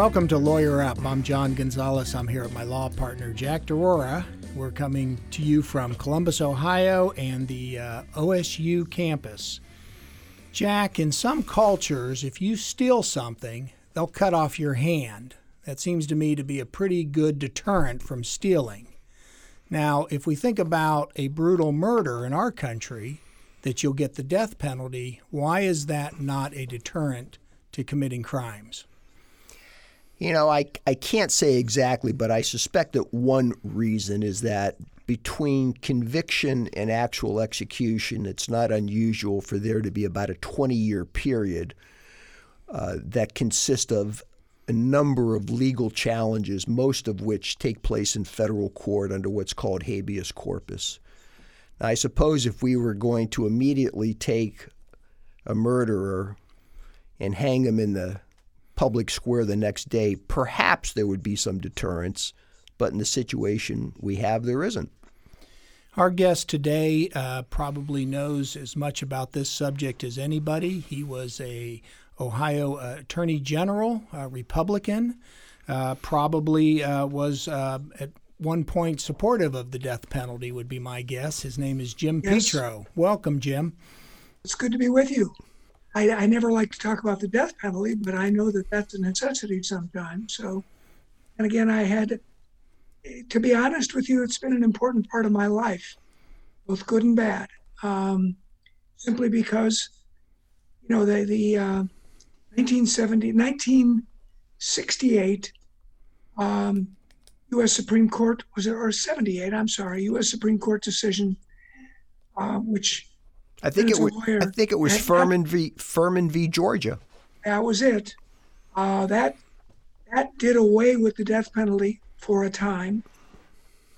Welcome to Lawyer Up. I'm John Gonzalez. I'm here with my law partner, Jack D'Aurora. We're coming to you from Columbus, Ohio, and the uh, OSU campus. Jack, in some cultures, if you steal something, they'll cut off your hand. That seems to me to be a pretty good deterrent from stealing. Now, if we think about a brutal murder in our country, that you'll get the death penalty, why is that not a deterrent to committing crimes? You know, I, I can't say exactly, but I suspect that one reason is that between conviction and actual execution, it's not unusual for there to be about a 20 year period uh, that consists of a number of legal challenges, most of which take place in federal court under what's called habeas corpus. Now, I suppose if we were going to immediately take a murderer and hang him in the public square the next day, perhaps there would be some deterrence. But in the situation we have, there isn't. Our guest today uh, probably knows as much about this subject as anybody. He was a Ohio uh, Attorney General, a Republican. Uh, probably uh, was uh, at one point supportive of the death penalty. Would be my guess. His name is Jim yes. Petro. Welcome, Jim. It's good to be with you. I, I never like to talk about the death penalty, but I know that that's a necessity sometimes. So, and again, I had, to be honest with you, it's been an important part of my life, both good and bad. Um, simply because, you know, the, the uh, 1970, 1968 um, U.S. Supreme Court was it or 78? I'm sorry, U.S. Supreme Court decision, uh, which I think it was. I think it was Furman v. Furman v. Georgia. That was it. Uh, that that did away with the death penalty for a time,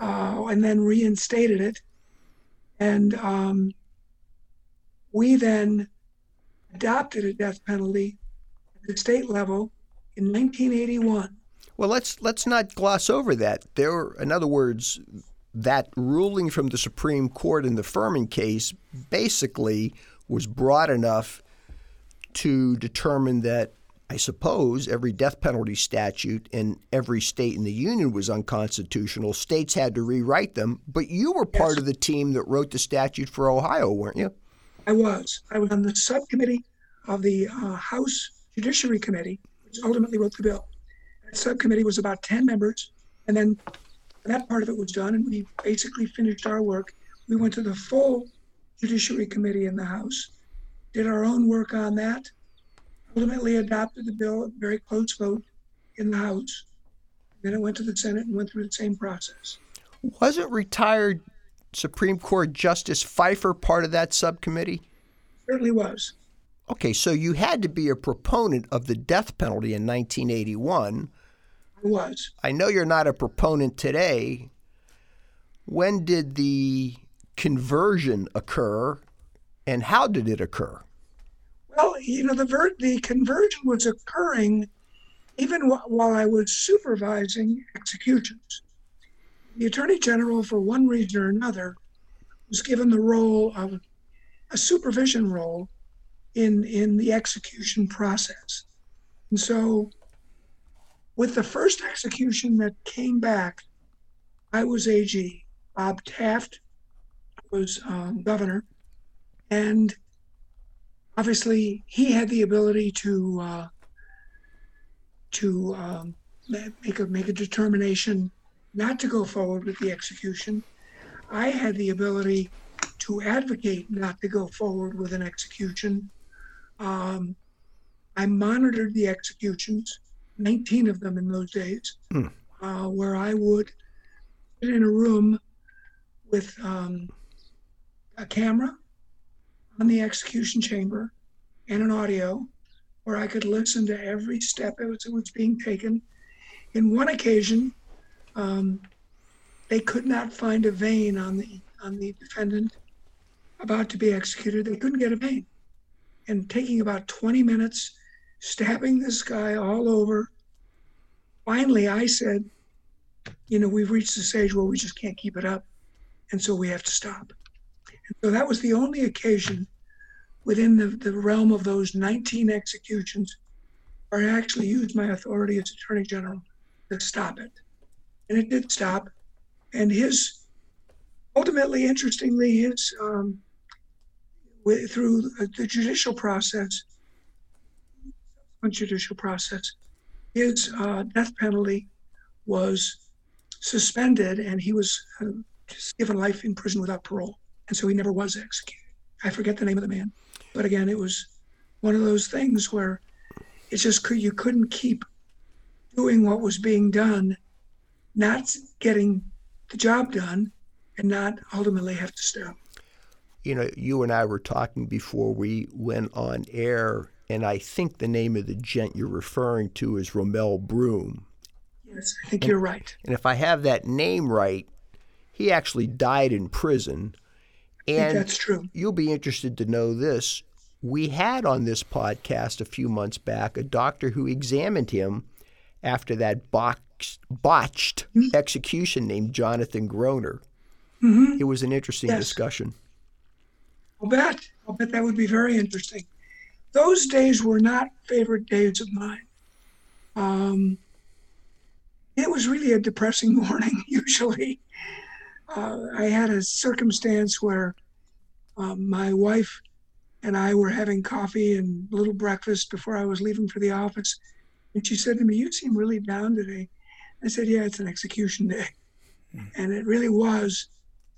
uh, and then reinstated it. And um, we then adopted a death penalty at the state level in 1981. Well, let's let's not gloss over that. There, in other words, that ruling from the Supreme Court in the Furman case basically was broad enough to determine that I suppose every death penalty statute in every state in the union was unconstitutional. States had to rewrite them, but you were part yes. of the team that wrote the statute for Ohio, weren't you? I was. I was on the subcommittee of the uh, House Judiciary Committee, which ultimately wrote the bill. That subcommittee was about 10 members, and then that part of it was done, and we basically finished our work. We went to the full Judiciary Committee in the House, did our own work on that, ultimately adopted the bill, a very close vote in the House. Then it went to the Senate and went through the same process. Wasn't retired Supreme Court Justice Pfeifer part of that subcommittee? Certainly was. Okay, so you had to be a proponent of the death penalty in 1981 was. I know you're not a proponent today. When did the conversion occur and how did it occur? Well, you know, the, ver- the conversion was occurring even w- while I was supervising executions. The Attorney General, for one reason or another, was given the role of a supervision role in, in the execution process. And so with the first execution that came back, I was AG. Bob Taft was um, governor, and obviously he had the ability to uh, to um, make a make a determination not to go forward with the execution. I had the ability to advocate not to go forward with an execution. Um, I monitored the executions. 19 of them in those days, mm. uh, where I would sit in a room with um, a camera on the execution chamber and an audio where I could listen to every step it was, it was being taken. In one occasion, um, they could not find a vein on the on the defendant about to be executed. They couldn't get a vein, and taking about 20 minutes stabbing this guy all over. Finally, I said, you know, we've reached the stage where we just can't keep it up. And so we have to stop. And so that was the only occasion within the, the realm of those 19 executions where I actually used my authority as Attorney General to stop it. And it did stop. And his, ultimately, interestingly, his, um, with, through the judicial process, judicial process, his uh, death penalty was suspended and he was uh, given life in prison without parole. And so he never was executed. I forget the name of the man. But again, it was one of those things where it's just you couldn't keep doing what was being done, not getting the job done, and not ultimately have to stop. You know, you and I were talking before we went on air, and I think the name of the gent you're referring to is Romell Broom. Yes, I think and, you're right. And if I have that name right, he actually died in prison. And that's true. You'll be interested to know this. We had on this podcast a few months back a doctor who examined him after that box, botched mm-hmm. execution named Jonathan Groner. Mm-hmm. It was an interesting yes. discussion. I'll bet. I'll bet that would be very interesting. Those days were not favorite days of mine. Um, it was really a depressing morning, usually. Uh, I had a circumstance where um, my wife and I were having coffee and a little breakfast before I was leaving for the office. And she said to me, You seem really down today. I said, Yeah, it's an execution day. Mm. And it really was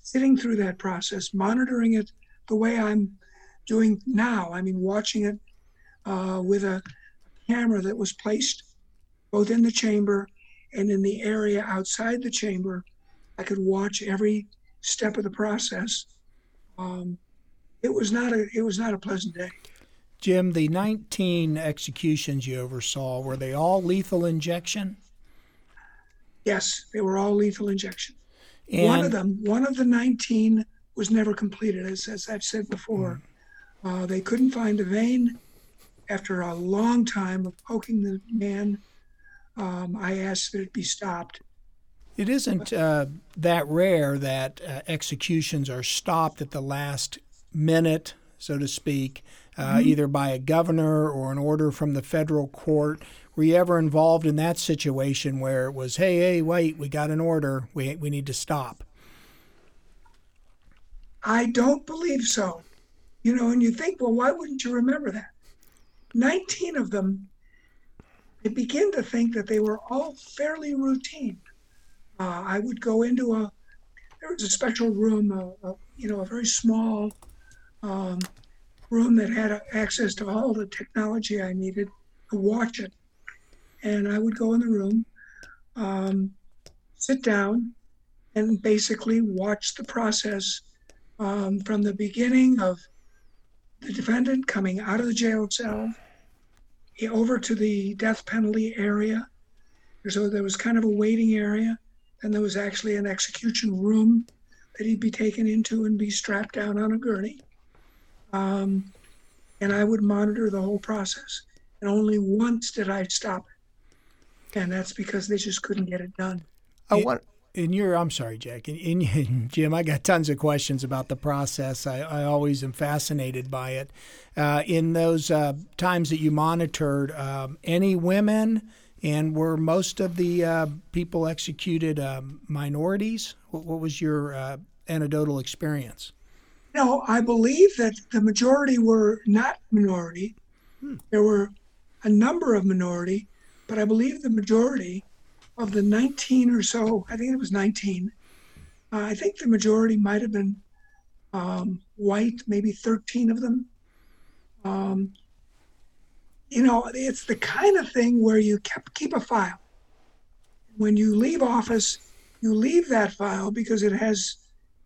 sitting through that process, monitoring it the way I'm doing now. I mean, watching it uh, with a camera that was placed both in the chamber and in the area outside the chamber. I could watch every step of the process. Um, it was not a it was not a pleasant day. Jim, the 19 executions you oversaw were they all lethal injection? Yes, they were all lethal injection. And one of them, one of the 19 was never completed, as, as I've said before. Mm. Uh, they couldn't find a vein. After a long time of poking the man, um, I asked that it be stopped. It isn't uh, that rare that uh, executions are stopped at the last minute, so to speak, uh, mm-hmm. either by a governor or an order from the federal court. Were you ever involved in that situation where it was, hey, hey, wait, we got an order, we, we need to stop? I don't believe so. You know, and you think, well, why wouldn't you remember that? 19 of them, I begin to think that they were all fairly routine. Uh, I would go into a, there was a special room, a, a you know, a very small um, room that had access to all the technology I needed to watch it. And I would go in the room, um, sit down, and basically watch the process um, from the beginning of the defendant coming out of the jail cell over to the death penalty area. So there was kind of a waiting area, and there was actually an execution room that he'd be taken into and be strapped down on a gurney. Um, and I would monitor the whole process. And only once did I stop it. And that's because they just couldn't get it done. I want. In your, I'm sorry, Jack. In, in, Jim, I got tons of questions about the process. I, I always am fascinated by it. Uh, in those uh, times that you monitored, um, any women, and were most of the uh, people executed um, minorities? What, what, was your uh, anecdotal experience? No, I believe that the majority were not minority. Hmm. There were a number of minority, but I believe the majority of the 19 or so, I think it was 19, uh, I think the majority might have been um, white, maybe 13 of them. Um, you know, it's the kind of thing where you kept, keep a file. When you leave office, you leave that file because it has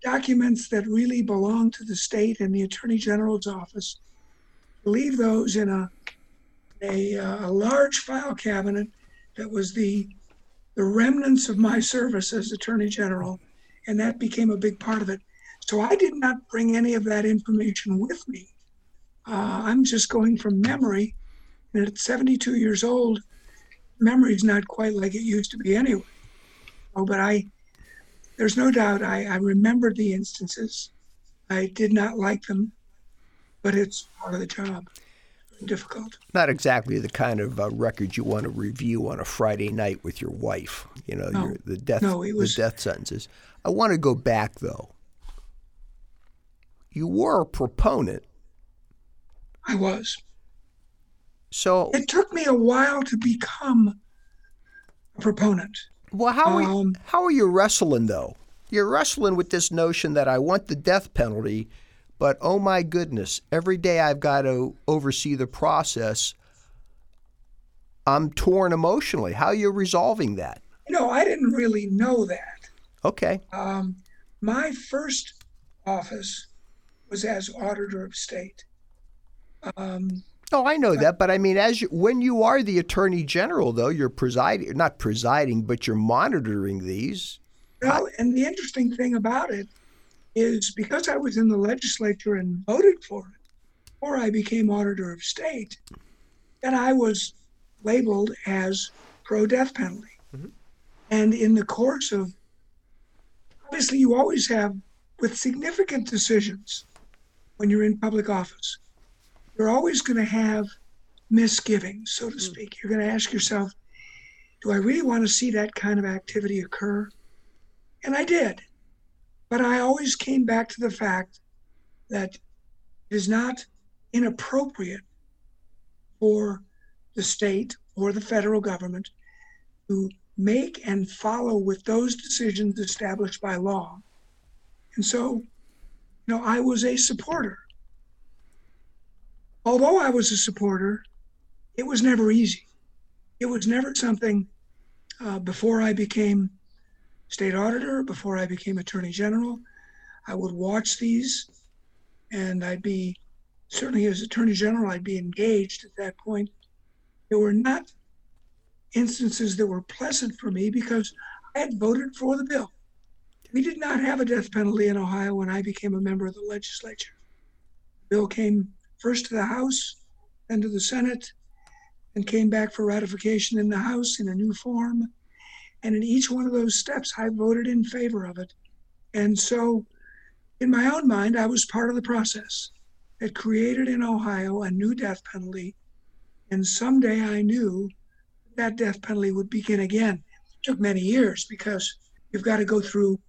documents that really belong to the state and the attorney general's office, leave those in a a, uh, a large file cabinet that was the the remnants of my service as attorney general, and that became a big part of it. So I did not bring any of that information with me. Uh, I'm just going from memory, and at 72 years old, memory is not quite like it used to be anyway. Oh, but I there's no doubt I, I remembered the instances. I did not like them, but it's part of the job. Difficult. Not exactly the kind of uh, record you want to review on a Friday night with your wife. You know, No. your, the death No, was- the death sentences. I want to go back though. You were a proponent, I was. so It took me a while to become a proponent. well, how are you, Um, how are you wrestling though? You're wrestling with this notion that I want the death penalty, but oh my goodness, every day I've got to oversee the process. I'm torn emotionally. How are you resolving that? You know, I didn't really know that. Okay. Um, my first office was as auditor of state. Um, Oh, I know that, but I mean, as you, when you are the attorney general, though, you're presiding, not presiding, but you're monitoring these. well, and the interesting thing about it is because I was in the legislature and voted for it, or I became auditor of state, then I was labeled as pro death penalty. Mm-hmm. And in the course of, obviously, you always have, with significant decisions when you're in public office, you're always going to have misgivings, so to mm. speak. You're going to ask yourself, do I really want to see that kind of activity occur? And I did. But I always came back to the fact that it is not inappropriate for the state or the federal government to make and follow with those decisions established by law. And so, you know, I was a supporter. Although I was a supporter, it was never easy. It was never something uh, before I became state auditor, before I became attorney general. I would watch these and I'd be certainly as attorney general, I'd be engaged at that point. There were not instances that were pleasant for me because I had voted for the bill. We did not have a death penalty in Ohio when I became a member of the legislature. The bill came first to the House, then to the Senate, and came back for ratification in the House in a new form. And in each one of those steps, I voted in favor of it. And so, in my own mind, I was part of the process that created in Ohio a new death penalty. And someday I knew that death penalty would begin again. It took many years because you've got to go through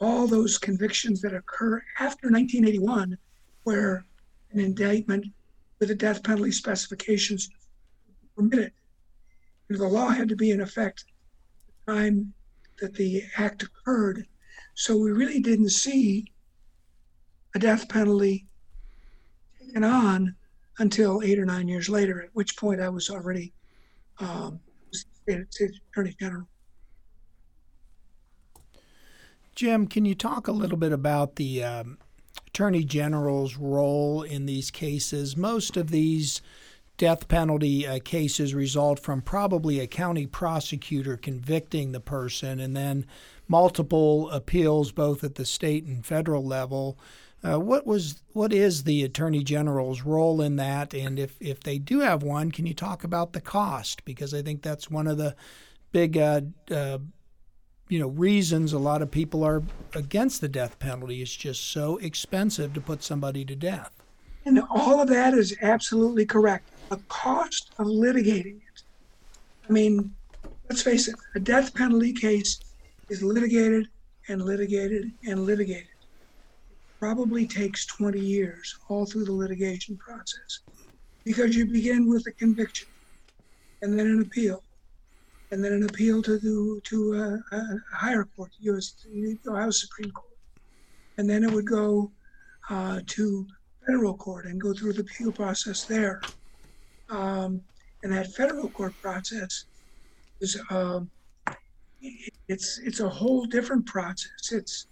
all those convictions that occur after 1981, where an indictment with the death penalty specifications permitted. And the law had to be in effect time that the act occurred. So we really didn't see a death penalty taken on until eight or nine years later, at which point I was already um, state attorney general. Jim, can you talk a little bit about the um, Attorney General's role in these cases? Most of these death penalty uh, cases result from probably a county prosecutor convicting the person and then multiple appeals both at the state and federal level. Uh, what was what is the attorney general's role in that and if, if they do have one can you talk about the cost because i think that's one of the big uh, uh, you know reasons a lot of people are against the death penalty it's just so expensive to put somebody to death And all of that is absolutely correct. The cost of litigating it. I mean, let's face it, a death penalty case is litigated and litigated and litigated. Probably takes 20 years all through the litigation process because you begin with a conviction and then an appeal and then an appeal to the to a, a higher court, U.S. the Ohio Supreme Court, and then it would go uh, to federal court and go through the appeal process there. Um, and that federal court process is um, it's it's a whole different process. It's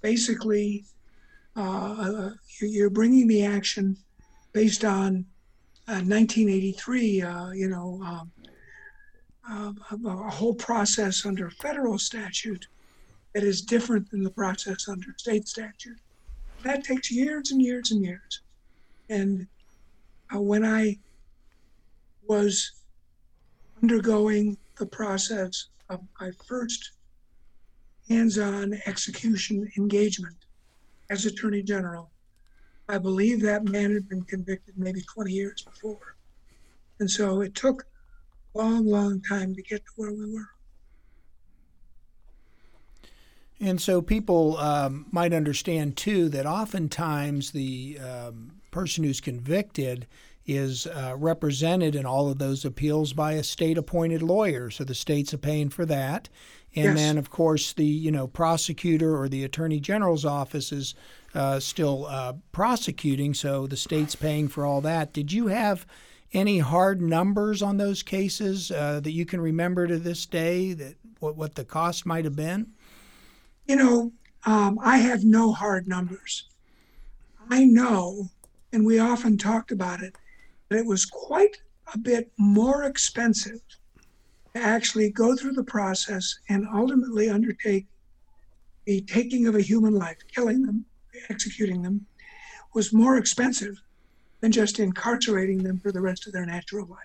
basically uh, you're- bringing the action based on uh, 1983. Uh, you know. Um, uh, a, a whole process under federal statute that is different than the process under state statute. That takes years and years and years. And uh, when I was undergoing the process of my first hands on execution engagement as Attorney General, I believe that man had been convicted maybe 20 years before. And so it took a long, long time to get to where we were. And so people um, might understand too that oftentimes the um, person who's convicted is uh, represented in all of those appeals by a state appointed lawyer. So the states are paying for that. And Yes. then, of course, the you know prosecutor or the attorney general's office is uh, still uh, prosecuting, so the state's paying for all that. Did you have any hard numbers on those cases uh, that you can remember to this day? That what, what the cost might have been? You know, um, I have no hard numbers. I know, and we often talked about it, that it was quite a bit more expensive to actually go through the process and ultimately undertake the taking of a human life, killing them, executing them, was more expensive than just incarcerating them for the rest of their natural life.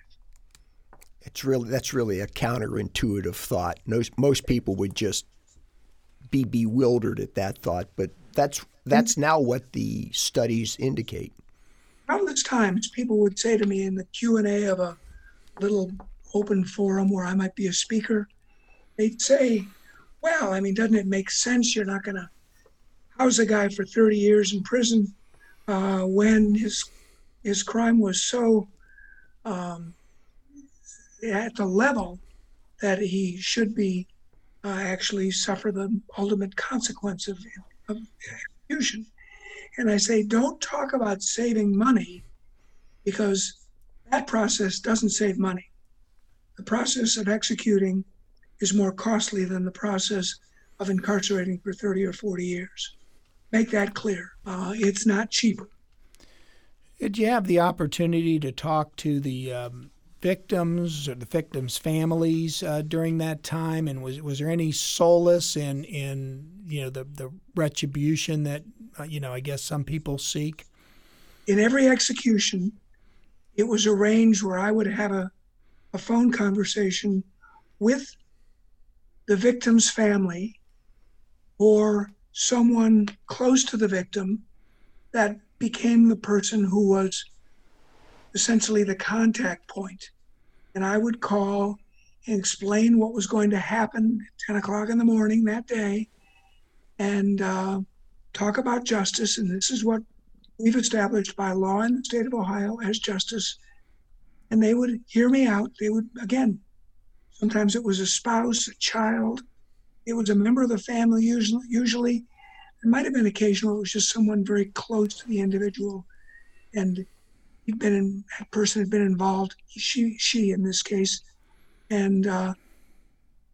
It's really that's really a counterintuitive thought. Most most people would just be bewildered at that thought, but that's that's now what the studies indicate. Countless times people would say to me in the q&a of a little open forum where i might be a speaker they'd say well i mean doesn't it make sense you're not going to house a guy for 30 years in prison uh, when his his crime was so um, at the level that he should be uh, actually suffer the ultimate consequence of, of execution and I say, don't talk about saving money because that process doesn't save money. The process of executing is more costly than the process of incarcerating for 30 or 40 years. Make that clear. Uh, it's not cheaper. Did you have the opportunity to talk to the um, victims or the victims' families uh, during that time? And was was there any solace in in you know the the retribution that uh, you know I guess some people seek? In every execution, it was arranged where I would have a, a phone conversation with the victim's family or someone close to the victim that became the person who was essentially the contact point. And I would call and explain what was going to happen at 10 o'clock in the morning that day and uh, talk about justice. And this is what we've established by law in the state of Ohio as justice. And they would hear me out. They would, again, sometimes it was a spouse, a child, it was a member of the family, usually. usually. There might have been occasional, it was just someone very close to the individual. And he'd been in, that person had been involved, she, she in this case. And uh,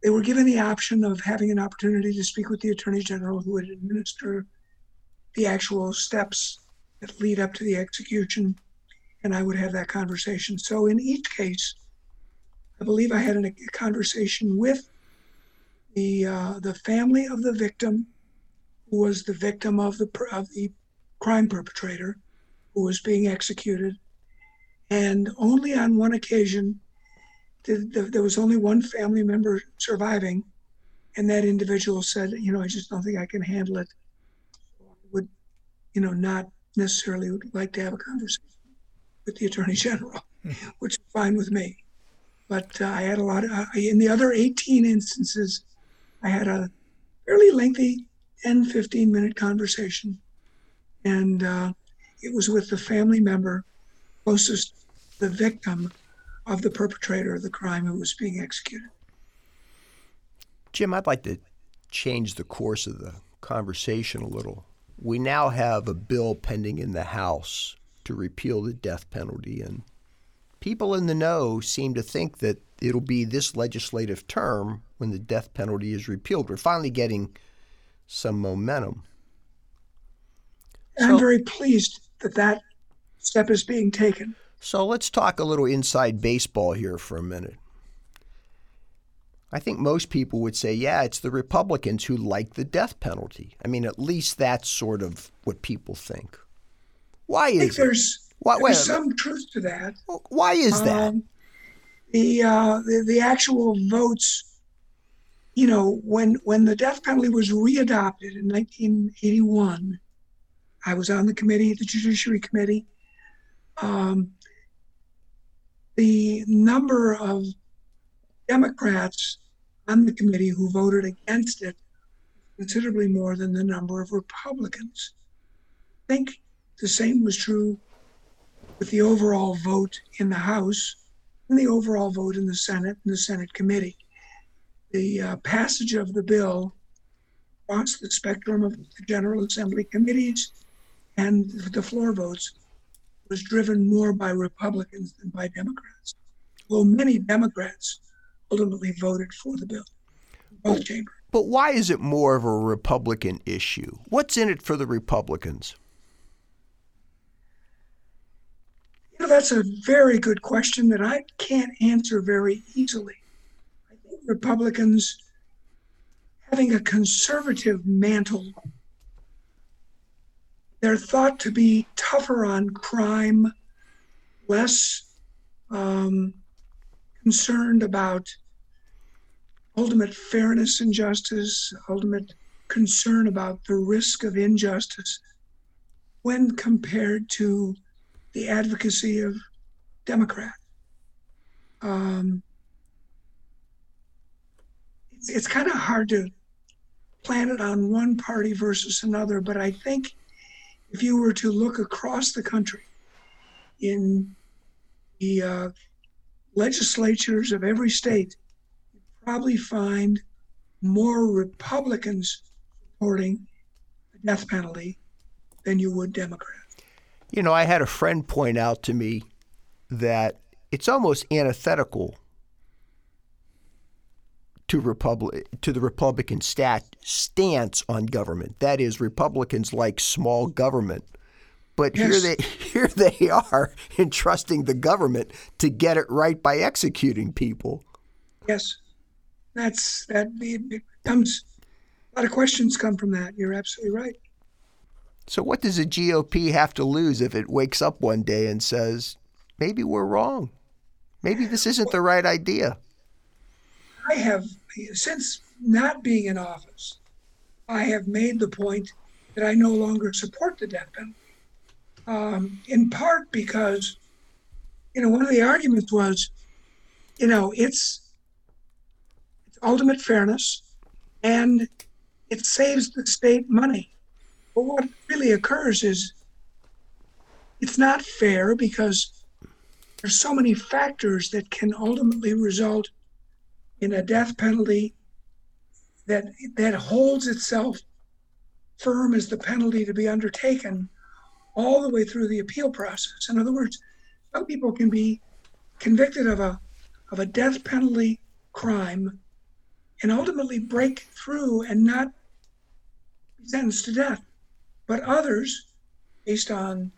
they were given the option of having an opportunity to speak with the attorney general who would administer the actual steps that lead up to the execution. And I would have that conversation. So in each case, I believe I had a conversation with the uh, the family of the victim, who was the victim of the of the crime perpetrator, who was being executed, and only on one occasion, did, there was only one family member surviving, and that individual said, you know, I just don't think I can handle it. Would, you know, not necessarily would like to have a conversation with the attorney general, which is fine with me. But uh, I had a lot of, uh, in the other 18 instances, I had a fairly lengthy 10, 15 minute conversation. And uh, it was with the family member closest the victim of the perpetrator of the crime who was being executed. Jim, I'd like to change the course of the conversation a little. We now have a bill pending in the House to repeal the death penalty, and people in the know seem to think that it'll be this legislative term when the death penalty is repealed. We're finally getting some momentum. I'm very pleased that that step is being taken. So let's talk a little inside baseball here for a minute. I think most people would say, yeah, it's the Republicans who like the death penalty. I mean, at least that's sort of what people think. Why is there's, Why, there's some truth to that. why is that? Um, the, uh, the the actual votes, you know, when when the death penalty was readopted in 1981, I was on the committee, the Judiciary Committee. Um, the number of Democrats on the committee who voted against it considerably more than the number of Republicans. I think the same was true with the overall vote in the House and the overall vote in the Senate and the Senate committee. The uh, passage of the bill across the spectrum of the General Assembly committees and the floor votes was driven more by Republicans than by Democrats. Well, many Democrats ultimately voted for the bill, both chambers. But why is it more of a Republican issue? What's in it for the Republicans? You know, that's a very good question that I can't answer very easily. I think Republicans having a conservative mantle, they're thought to be tougher on crime, less um, concerned about ultimate fairness and justice, ultimate concern about the risk of injustice when compared to the advocacy of Democrats. Um, it's, it's kind of hard to plan it on one party versus another, but I think if you were to look across the country in the uh, legislatures of every state, you probably find more Republicans supporting the death penalty than you would Democrats. You know, I had a friend point out to me that it's almost antithetical to Republic to the Republican stat, stance on government. That is, Republicans like small government, but yes. here they here they are entrusting the government to get it right by executing people. Yes, that's that it comes a lot of questions come from that. You're absolutely right. So what does the GOP have to lose if it wakes up one day and says, maybe we're wrong? Maybe this isn't the right idea. I have since not being in office, I have made the point that I no longer support the death penalty. Um, in part because, you know, one of the arguments was, you know, it's ultimate fairness, and it saves the state money. But what really occurs is it's not fair because there's so many factors that can ultimately result in a death penalty that that holds itself firm as the penalty to be undertaken all the way through the appeal process. In other words, some people can be convicted of a of a death penalty crime and ultimately break through and not be sentenced to death. But others, based on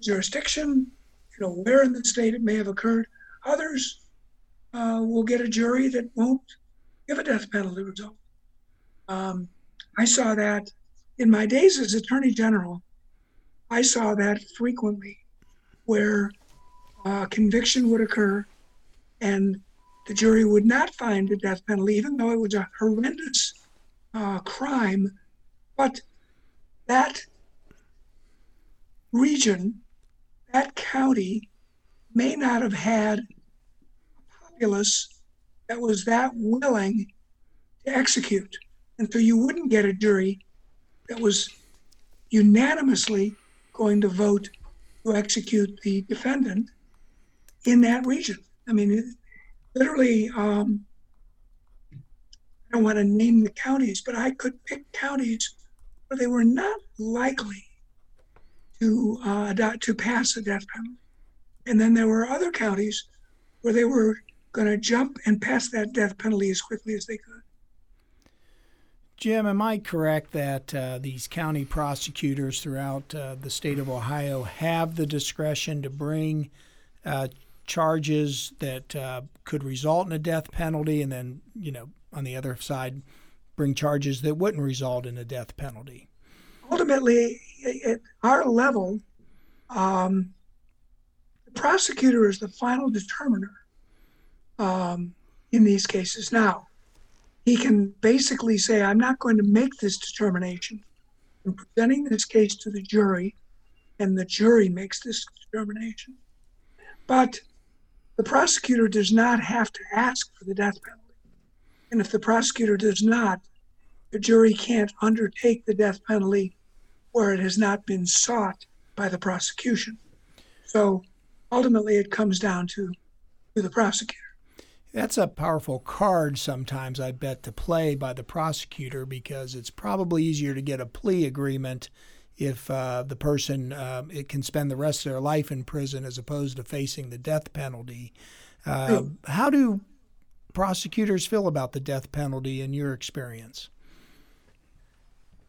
jurisdiction, you know, where in the state it may have occurred, others uh, will get a jury that won't give a death penalty result. Um, I saw that in my days as Attorney General. I saw that frequently, where uh, conviction would occur, and the jury would not find a death penalty, even though it was a horrendous uh, crime. But that region, that county, may not have had a populace that was that willing to execute. And so you wouldn't get a jury that was unanimously going to vote to execute the defendant in that region. I mean, literally, um, I don't want to name the counties, but I could pick counties where they were not likely to uh, to pass a death penalty, and then there were other counties where they were going to jump and pass that death penalty as quickly as they could. Jim, am I correct that uh, these county prosecutors throughout uh, the state of Ohio have the discretion to bring uh, charges that uh, could result in a death penalty, and then, you know, on the other side, bring charges that wouldn't result in a death penalty? Ultimately, at our level, um, the prosecutor is the final determiner um, in these cases. Now, he can basically say, I'm not going to make this determination and presenting this case to the jury, and the jury makes this determination. But the prosecutor does not have to ask for the death penalty. And if the prosecutor does not, the jury can't undertake the death penalty where it has not been sought by the prosecution. So ultimately, it comes down to, to the prosecutor. That's a powerful card sometimes, I bet, to play by the prosecutor because it's probably easier to get a plea agreement if uh, the person uh, it can spend the rest of their life in prison as opposed to facing the death penalty. Uh, how do prosecutors feel about the death penalty in your experience?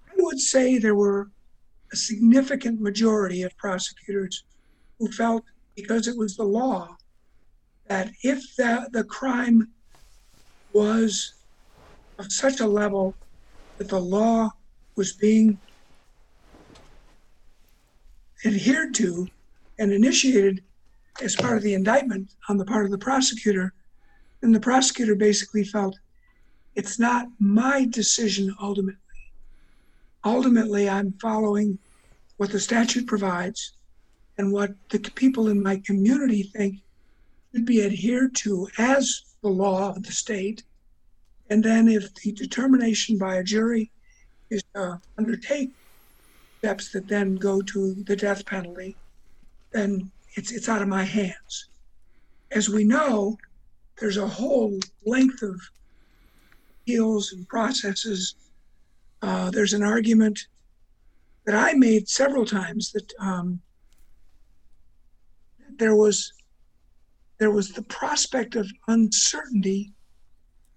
I would say there were a significant majority of prosecutors who felt because it was the law that if the, the crime was of such a level that the law was being adhered to and initiated as part of the indictment on the part of the prosecutor, then the prosecutor basically felt it's not my decision ultimately. Ultimately, I'm following what the statute provides and what the people in my community think should be adhered to as the law of the state. And then, if the determination by a jury is to undertake steps that then go to the death penalty, then it's it's out of my hands. As we know, there's a whole length of appeals and processes. Uh, there's an argument that I made several times that um, there was there was the prospect of uncertainty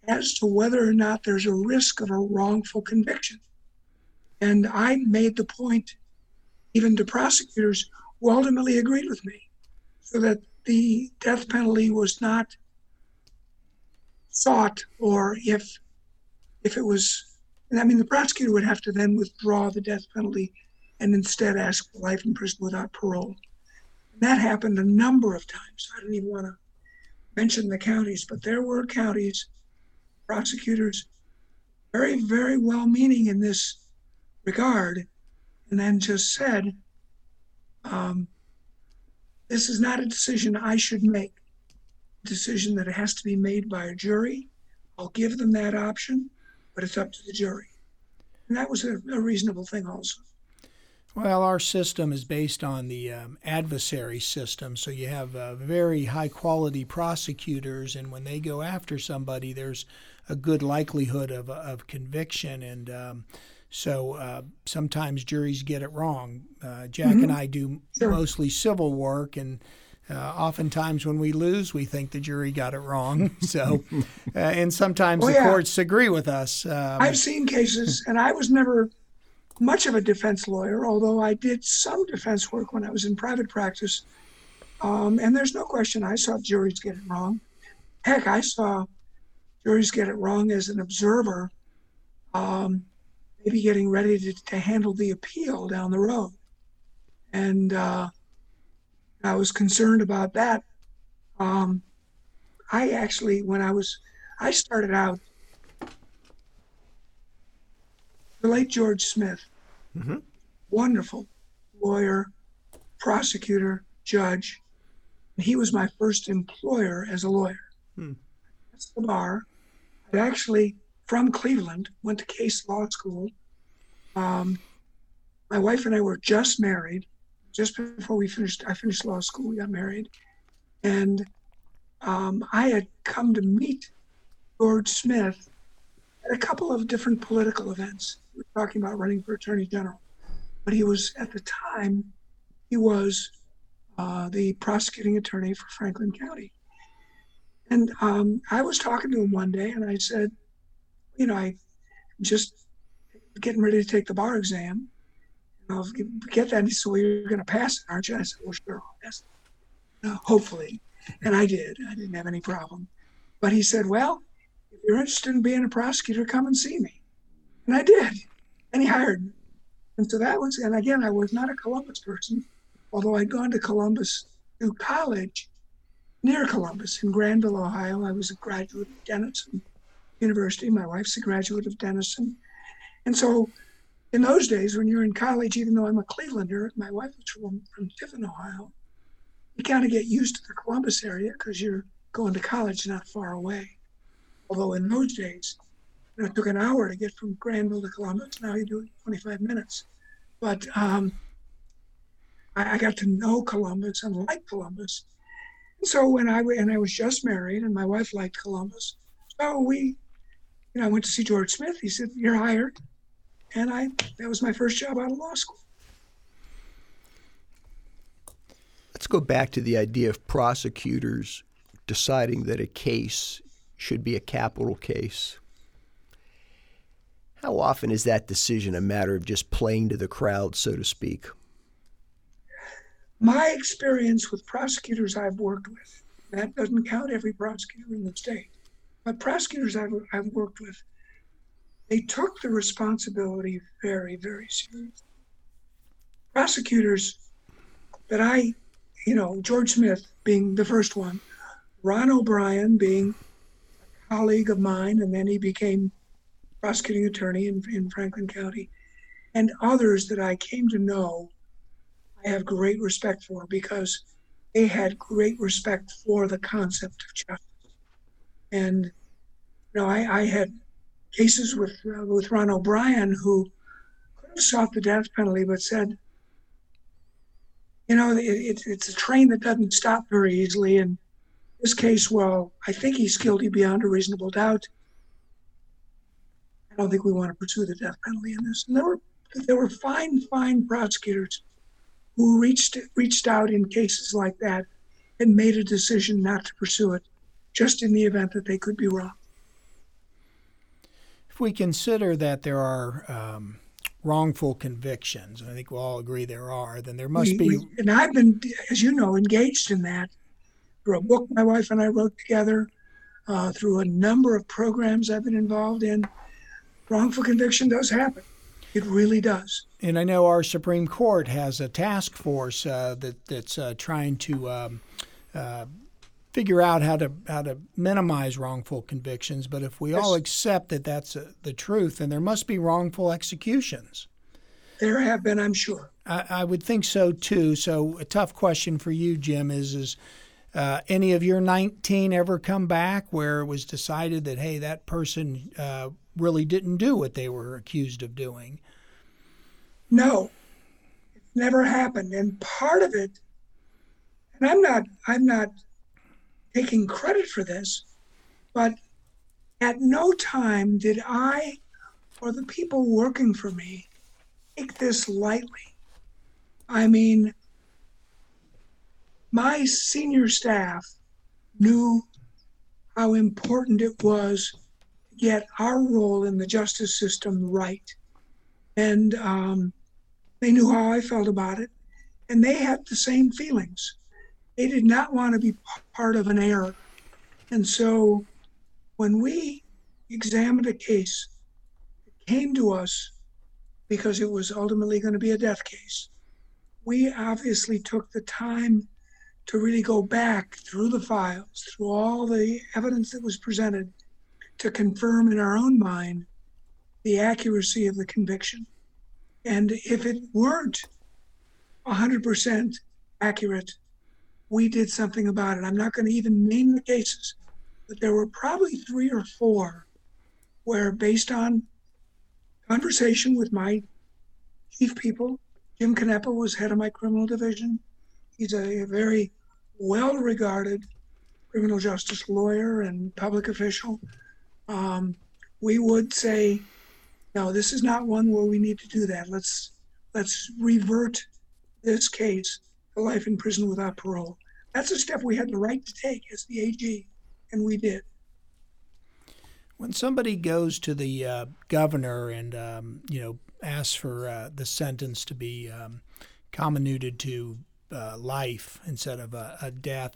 as to whether or not there's a risk of a wrongful conviction. And I made the point, even to prosecutors who ultimately agreed with me, so that the death penalty was not sought, or if if it was, I mean, the prosecutor would have to then withdraw the death penalty and instead ask for life in prison without parole. That happened a number of times. I don't even want to mention the counties, but there were counties, prosecutors, very, very well meaning in this regard, and then just said, um, this is not a decision I should make. A decision that has to be made by a jury. I'll give them that option, but it's up to the jury. And that was a, a reasonable thing also. Well, our system is based on the um, adversary system, so you have uh, very high quality prosecutors, and when they go after somebody, there's a good likelihood of, of conviction. And um, so uh, sometimes juries get it wrong. Uh, Jack mm-hmm. and I do sure. mostly civil work, and uh, oftentimes when we lose, we think the jury got it wrong. So, uh, and sometimes oh, the yeah. courts agree with us. Um, I've seen cases, and I was never much of a defense lawyer, although I did some defense work when I was in private practice. Um, and there's no question I saw juries get it wrong. Heck, I saw juries get it wrong as an observer, um, maybe getting ready to, to, handle the appeal down the road. And uh, I was concerned about that. Um, I actually, when I was, I started out the late George Smith, mm-hmm. wonderful lawyer, prosecutor, judge. He was my first employer as a lawyer. Hmm. That's the bar. I actually, from Cleveland, went to Case Law School. Um, my wife and I were just married. Just before we finished, I finished law school. We got married, and um, I had come to meet George Smith at a couple of different political events talking about running for attorney general. But he was, at the time, he was uh, the prosecuting attorney for Franklin County. And um, I was talking to him one day and I said, you know, I just getting ready to take the bar exam. And I'll get that. And he said, well, you're going to pass it, aren't you? I said, well, sure, I'll pass. Uh, hopefully. And I did. I didn't have any problem. But he said, well, if you're interested in being a prosecutor, come and see me. And I did. And he hired me. And so that was, and again, I was not a Columbus person, although I'd gone to Columbus through college near Columbus in Granville, Ohio. I was a graduate of Denison University. My wife's a graduate of Denison. And so in those days when you're in college, even though I'm a Clevelander, my wife was from, from Tiffin, Ohio, you kind of get used to the Columbus area because you're going to college not far away. Although in those days, it took an hour to get from Granville to Columbus. Now you do it in 25 minutes. But um, I, I got to know Columbus and like Columbus. So when I and I was just married and my wife liked Columbus, so we, you know, I went to see George Smith. He said, "You're hired," and I that was my first job out of law school. Let's go back to the idea of prosecutors deciding that a case should be a capital case. How often is that decision a matter of just playing to the crowd, so to speak? My experience with prosecutors I've worked with, that doesn't count every prosecutor in the state, but prosecutors I've, I've worked with, they took the responsibility very, very seriously. Prosecutors that I, you know, George Smith being the first one, Ron O'Brien being a colleague of mine, and then he became prosecuting attorney in, in Franklin County, and others that I came to know, I have great respect for because they had great respect for the concept of justice. And you know, I, I had cases with uh, with Ron O'Brien who sought the death penalty, but said, you know, it, it, it's a train that doesn't stop very easily. And this case, well, I think he's guilty beyond a reasonable doubt don't think we want to pursue the death penalty in this. And there were there were fine, fine prosecutors who reached reached out in cases like that and made a decision not to pursue it, just in the event that they could be wrong. If we consider that there are um, wrongful convictions, and I think we'll all agree there are, then there must we, be. We, and I've been, as you know, engaged in that through a book my wife and I wrote together, uh, through a number of programs I've been involved in wrongful conviction does happen. It really does. And I know our Supreme Court has a task force uh, that that's uh, trying to um, uh, figure out how to how to minimize wrongful convictions. But if we yes. all accept that that's uh, the truth, then there must be wrongful executions. There have been, I'm sure. I, I would think so too. So a tough question for you, Jim, is is uh, any of your 19 ever come back where it was decided that hey, that person uh, really didn't do what they were accused of doing. No, it never happened. And part of it, and I'm not, I'm not taking credit for this, but at no time did I or the people working for me take this lightly. I mean, my senior staff knew how important it was get our role in the justice system right. And um, they knew how I felt about it, and they had the same feelings. They did not want to be part of an error. And so when we examined a case, it came to us because it was ultimately going to be a death case. We obviously took the time to really go back through the files, through all the evidence that was presented, to confirm in our own mind the accuracy of the conviction. And if it weren't 100% accurate, we did something about it. I'm not going to even name the cases, but there were probably three or four where, based on conversation with my chief people, Jim Canepa was head of my criminal division. He's a, a very well regarded criminal justice lawyer and public official um, we would say, no, this is not one where we need to do that. Let's let's revert this case to life in prison without parole. That's a step we had the right to take as the AG, and we did. When somebody goes to the uh, governor and um, you know asks for uh, the sentence to be um, commuted to uh, life instead of a, a death,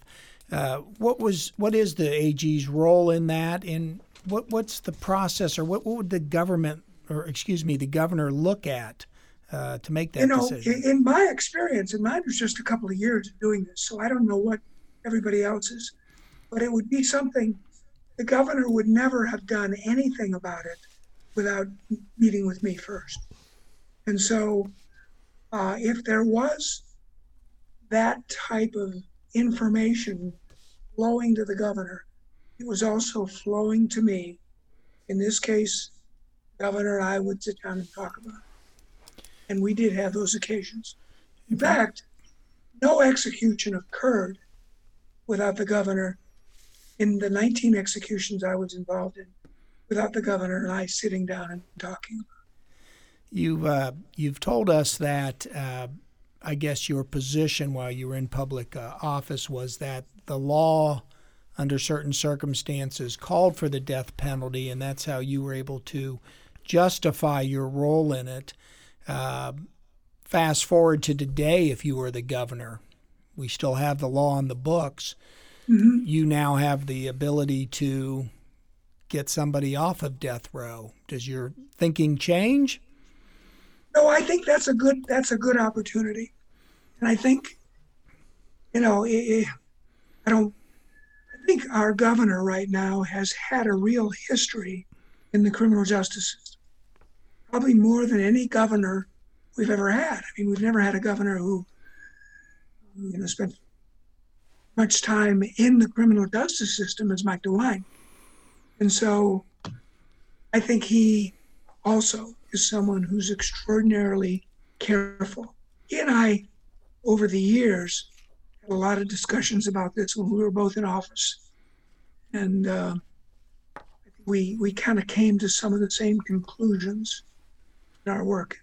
uh, what was what is the AG's role in that? And what what's the process, or what, what would the government, or excuse me, the governor look at uh, to make that you know, decision? In my experience, and mine was just a couple of years of doing this, so I don't know what everybody else's, but it would be something. The governor would never have done anything about it without meeting with me first. And so, uh, if there was that type of information flowing to the governor, it was also flowing to me. In this case, governor and I would sit down and talk about it. And we did have those occasions. In fact, no execution occurred without the governor in the 19 executions I was involved in, without the governor and I sitting down and talking. You uh, you've told us that uh, I guess your position while you were in public uh, office was that the law, under certain circumstances, called for the death penalty, and that's how you were able to justify your role in it. Uh, fast forward to today, if you were the governor, we still have the law on the books. Mm-hmm. You now have the ability to get somebody off of death row. Does your thinking change? No, I think that's a good that's a good opportunity, and I think, you know, it, I don't. I think our governor right now has had a real history in the criminal justice system, probably more than any governor we've ever had. I mean, we've never had a governor who, you know, spent much time in the criminal justice system as Mike DeWine, and so I think he also is someone who's extraordinarily careful. He and I, over the years, had a lot of discussions about this when we were both in office, and uh, we we kind of came to some of the same conclusions in our work.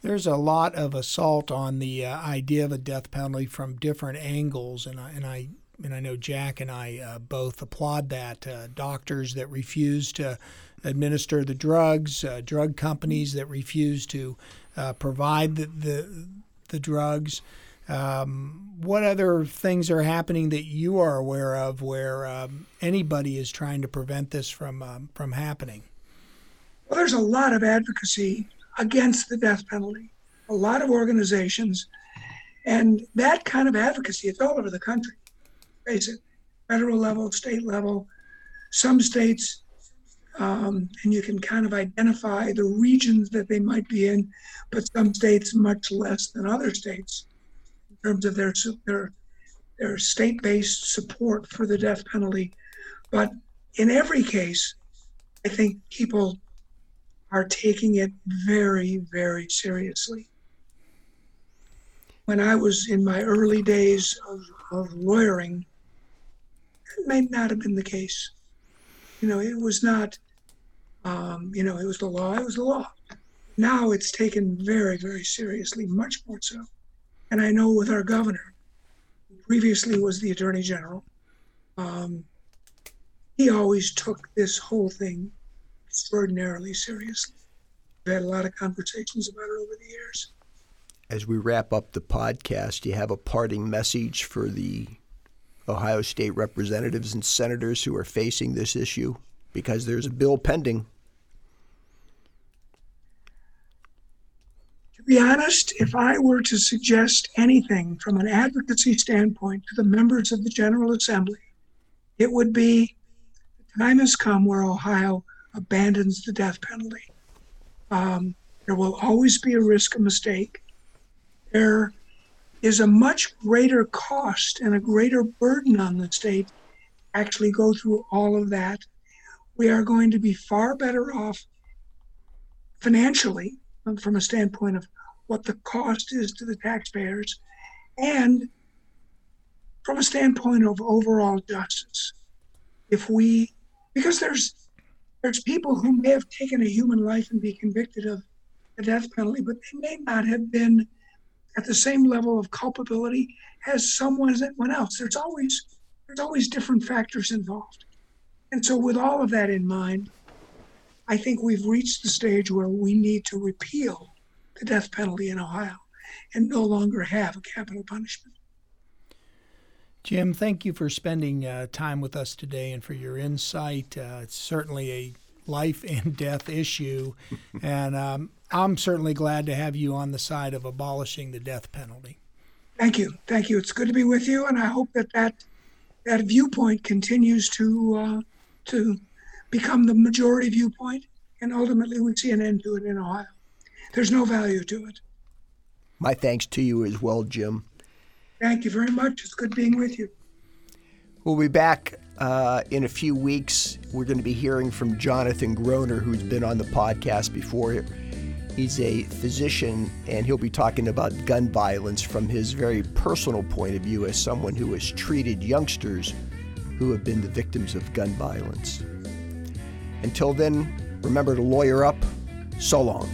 There's a lot of assault on the uh, idea of a death penalty from different angles, and I, and I and I know Jack and I uh, both applaud that. Uh, doctors that refuse to administer the drugs, uh, drug companies that refuse to uh, provide the, the, the drugs. Um, what other things are happening that you are aware of where um, anybody is trying to prevent this from um, from happening? Well, there's a lot of advocacy against the death penalty. A lot of organizations, and that kind of advocacy it's all over the country. Face it, federal level, state level. Some states um, and you can kind of identify the regions that they might be in, but some states much less than other states terms of their their their state-based support for the death penalty. But in every case, I think people are taking it very, very seriously. When I was in my early days of, of lawyering, it may not have been the case. You know, it was not um, you know, it was the law, it was the law. Now it's taken very, very seriously, much more so. And I know with our governor, who previously was the attorney general, um, he always took this whole thing extraordinarily seriously. We've had a lot of conversations about it over the years. As we wrap up the podcast, do you have a parting message for the Ohio State representatives and senators who are facing this issue? because there's a bill pending. Be honest, if I were to suggest anything from an advocacy standpoint to the members of the General Assembly, it would be the time has come where Ohio abandons the death penalty. Um, there will always be a risk of mistake. There is a much greater cost and a greater burden on the state actually go through all of that we are going to be far better off financially from a standpoint of what the cost is to the taxpayers and from a standpoint of overall justice if we because there's there's people who may have taken a human life and be convicted of the death penalty but they may not have been at the same level of culpability as someone else. There's always there's always different factors involved. And so, with all of that in mind, I think we've reached the stage where we need to repeal the death penalty in Ohio and no longer have a capital punishment. Jim, thank you for spending uh, time with us today and for your insight. Uh, it's certainly a life and death issue, and um, I'm certainly glad to have you on the side of abolishing the death penalty. Thank you. Thank you. It's good to be with you, and I hope that that, that viewpoint continues to uh, to become the majority viewpoint, and ultimately we see an end to it in Ohio. There's no value to it. My thanks to you as well, Jim. Thank you very much. It's good being with you. We'll be back uh, in a few weeks. We're going to be hearing from Jonathan Groner, who's been on the podcast before. He's a physician, and he'll be talking about gun violence from his very personal point of view as someone who has treated youngsters who have been the victims of gun violence. Until then, remember to lawyer up. So long.